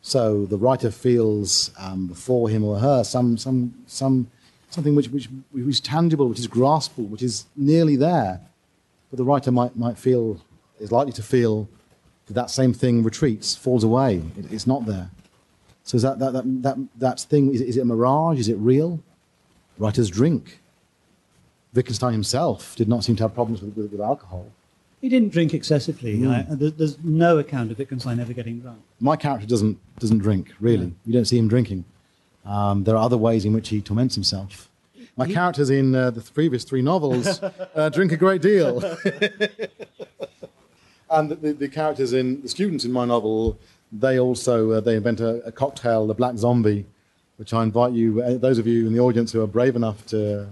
So the writer feels um, before him or her some, some, some something which, which, which is tangible, which is graspable, which is nearly there. But the writer might, might feel, is likely to feel that that same thing retreats, falls away. It, it's not there. So is that, that, that, that, that thing, is it, is it a mirage? Is it real? Writers drink. Wittgenstein himself did not seem to have problems with, with, with alcohol. He didn't drink excessively. Mm. I, there's no account of Wittgenstein ever getting drunk. My character doesn't, doesn't drink, really. No. You don't see him drinking. Um, there are other ways in which he torments himself. My characters in uh, the previous three novels <laughs> uh, drink a great deal. <laughs> and the, the, characters in the students in my novel, they also uh, they invent a, a, cocktail, the Black Zombie, which I invite you, uh, those of you in the audience who are brave enough to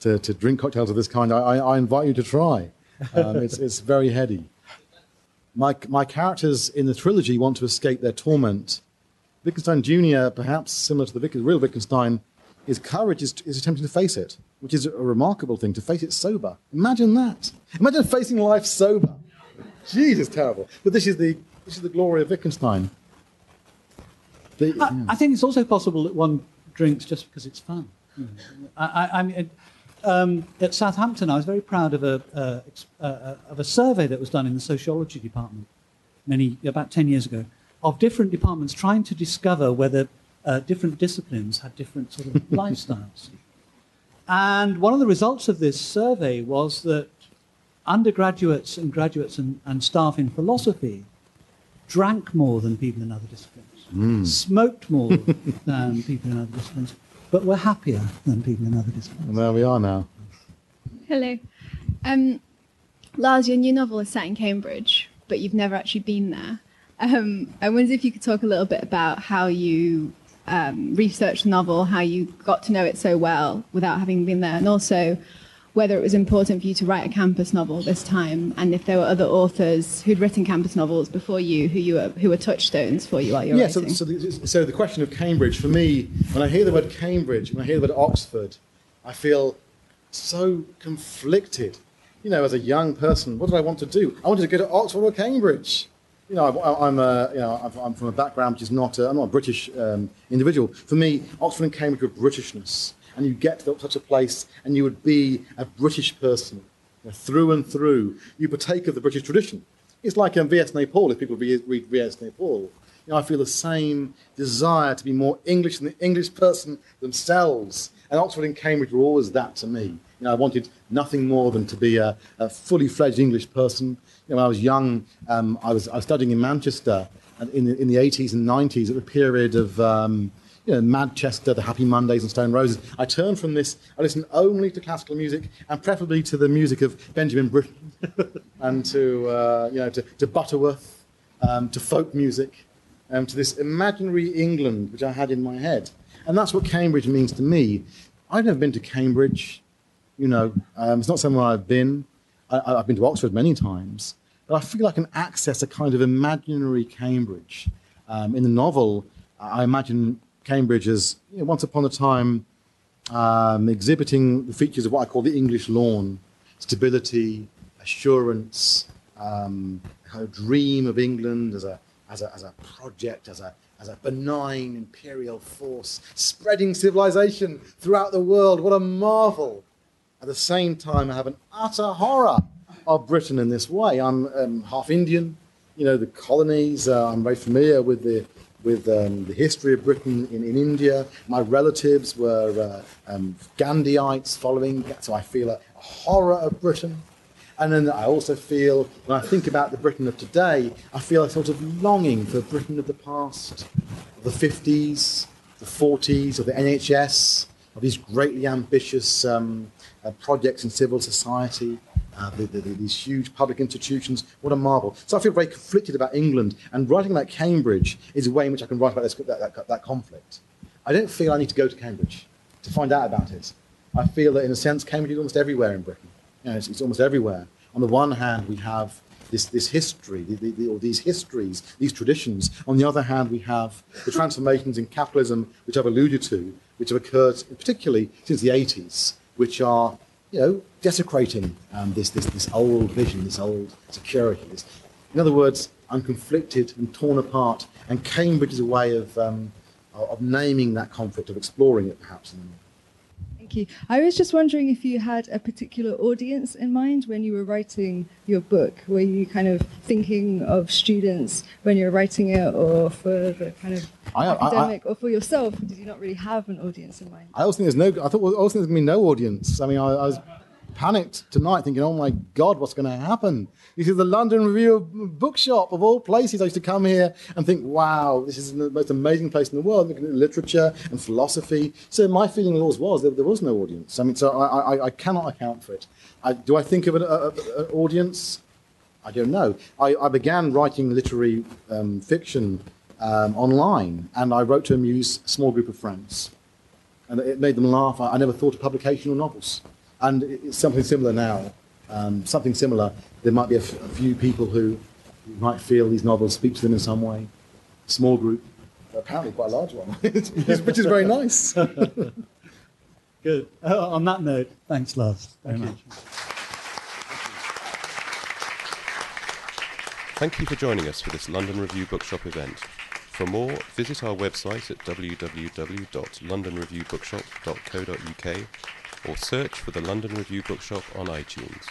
to, to drink cocktails of this kind, I, I invite you to try. Um, it's, <laughs> it's very heady. My, my characters in the trilogy want to escape their torment Wittgenstein Jr., perhaps similar to the real Wittgenstein, his courage is, is attempting to face it, which is a remarkable thing, to face it sober. Imagine that. Imagine facing life sober. Jesus, terrible. But this is the, this is the glory of Wittgenstein. The, I, yeah. I, think it's also possible that one drinks just because it's fun. I, I, I mean, um, at Southampton, I was very proud of a, uh, uh, of a survey that was done in the sociology department many about 10 years ago of different departments trying to discover whether uh, different disciplines had different sort of <laughs> lifestyles. And one of the results of this survey was that undergraduates and graduates and, and staff in philosophy drank more than people in other disciplines, mm. smoked more <laughs> than people in other disciplines, but were happier than people in other disciplines. And there we are now. Hello. Um, Lars, your new novel is set in Cambridge, but you've never actually been there. Um, I wonder if you could talk a little bit about how you um, researched the novel, how you got to know it so well without having been there, and also whether it was important for you to write a campus novel this time, and if there were other authors who'd written campus novels before you who you were, who were touchstones for you while you were yeah, writing. so, so, the, so the question of Cambridge, for me, when I hear the word Cambridge, when I hear the word Oxford, I feel so conflicted. You know, as a young person, what did I want to do? I wanted to go to Oxford or Cambridge. You know, I, I'm, a, you know, I'm from a background which is not, a, I'm not a British um, individual. For me, Oxford and Cambridge were Britishness and you get to such a place and you would be a British person you know, through and through. You partake of the British tradition. It's like um, V.S. Naipaul, if people read V.S. Naipaul. You know, I feel the same desire to be more English than the English person themselves. And Oxford and Cambridge were always that to me. You know, I wanted nothing more than to be a, a fully fledged English person. Know, when I was young, um, I, was, I was studying in Manchester in the, in the 80s and 90s at the period of um, you know, Manchester, the Happy Mondays and Stone Roses. I turned from this, I listened only to classical music and preferably to the music of Benjamin Britten <laughs> and to, uh, you know, to, to Butterworth, um, to folk music, um, to this imaginary England which I had in my head. And that's what Cambridge means to me. I've never been to Cambridge, you know, um, it's not somewhere I've been. I, have been to Oxford many times, but I feel I can access a kind of imaginary Cambridge. Um, in the novel, I imagine Cambridge as you know, once upon a time um, exhibiting the features of what I call the English lawn stability, assurance, um, a dream of England as a, as a, as a project, as a, as a benign imperial force, spreading civilization throughout the world. What a marvel! At the same time, I have an utter horror of Britain in this way. I'm um, half Indian, you know, the colonies, uh, I'm very familiar with the with um, the history of Britain in, in India. My relatives were uh, um, Gandhiites following, so I feel a, horror of Britain. And then I also feel, when I think about the Britain of today, I feel a sort of longing for Britain of the past, of the 50s, the 40s, of the NHS, of these greatly ambitious um, uh, projects in civil society uh, the, the, these huge public institutions. What a marvel. So I feel very conflicted about England, and writing about Cambridge is a way in which I can write about this, that, that, that conflict. I don't feel I need to go to Cambridge to find out about it. I feel that, in a sense, Cambridge is almost everywhere in Britain. You know, it's, it's almost everywhere. On the one hand, we have this, this history, the, the, or these histories, these traditions. On the other hand, we have the transformations in capitalism, which I've alluded to, which have occurred particularly since the 80s, which are you know, desecrating um, this, this, this old vision, this old security. This, in other words, I'm conflicted and torn apart, and Cambridge is a way of, um, of naming that conflict, of exploring it perhaps. Thank you. I was just wondering if you had a particular audience in mind when you were writing your book. Were you kind of thinking of students when you're writing it, or for the kind of I, academic, I, I, or for yourself? Did you not really have an audience in mind? I also think there's no. I thought I also think there's going to be no audience. I mean, I, I was panicked tonight, thinking, "Oh my God, what's going to happen?" This is the London Review Bookshop of all places. I used to come here and think, "Wow, this is the most amazing place in the world." Looking at literature and philosophy. So my feeling always was that there was no audience. I mean, so I, I, I cannot account for it. I, do I think of an, audience? I don't know. I, I began writing literary um, fiction um, online, and I wrote to amuse a small group of friends, and it made them laugh. I, I never thought of publication or novels. And it's something similar now. Um, something similar. There might be a, f- a few people who might feel these novels speak to them in some way. Small group, apparently quite a large one, <laughs> which is very nice. <laughs> Good. Uh, on that note, thanks, Lars, very Thank much. You. Thank you for joining us for this London Review Bookshop event. For more, visit our website at www.londonreviewbookshop.co.uk or search for the London Review Bookshop on iTunes.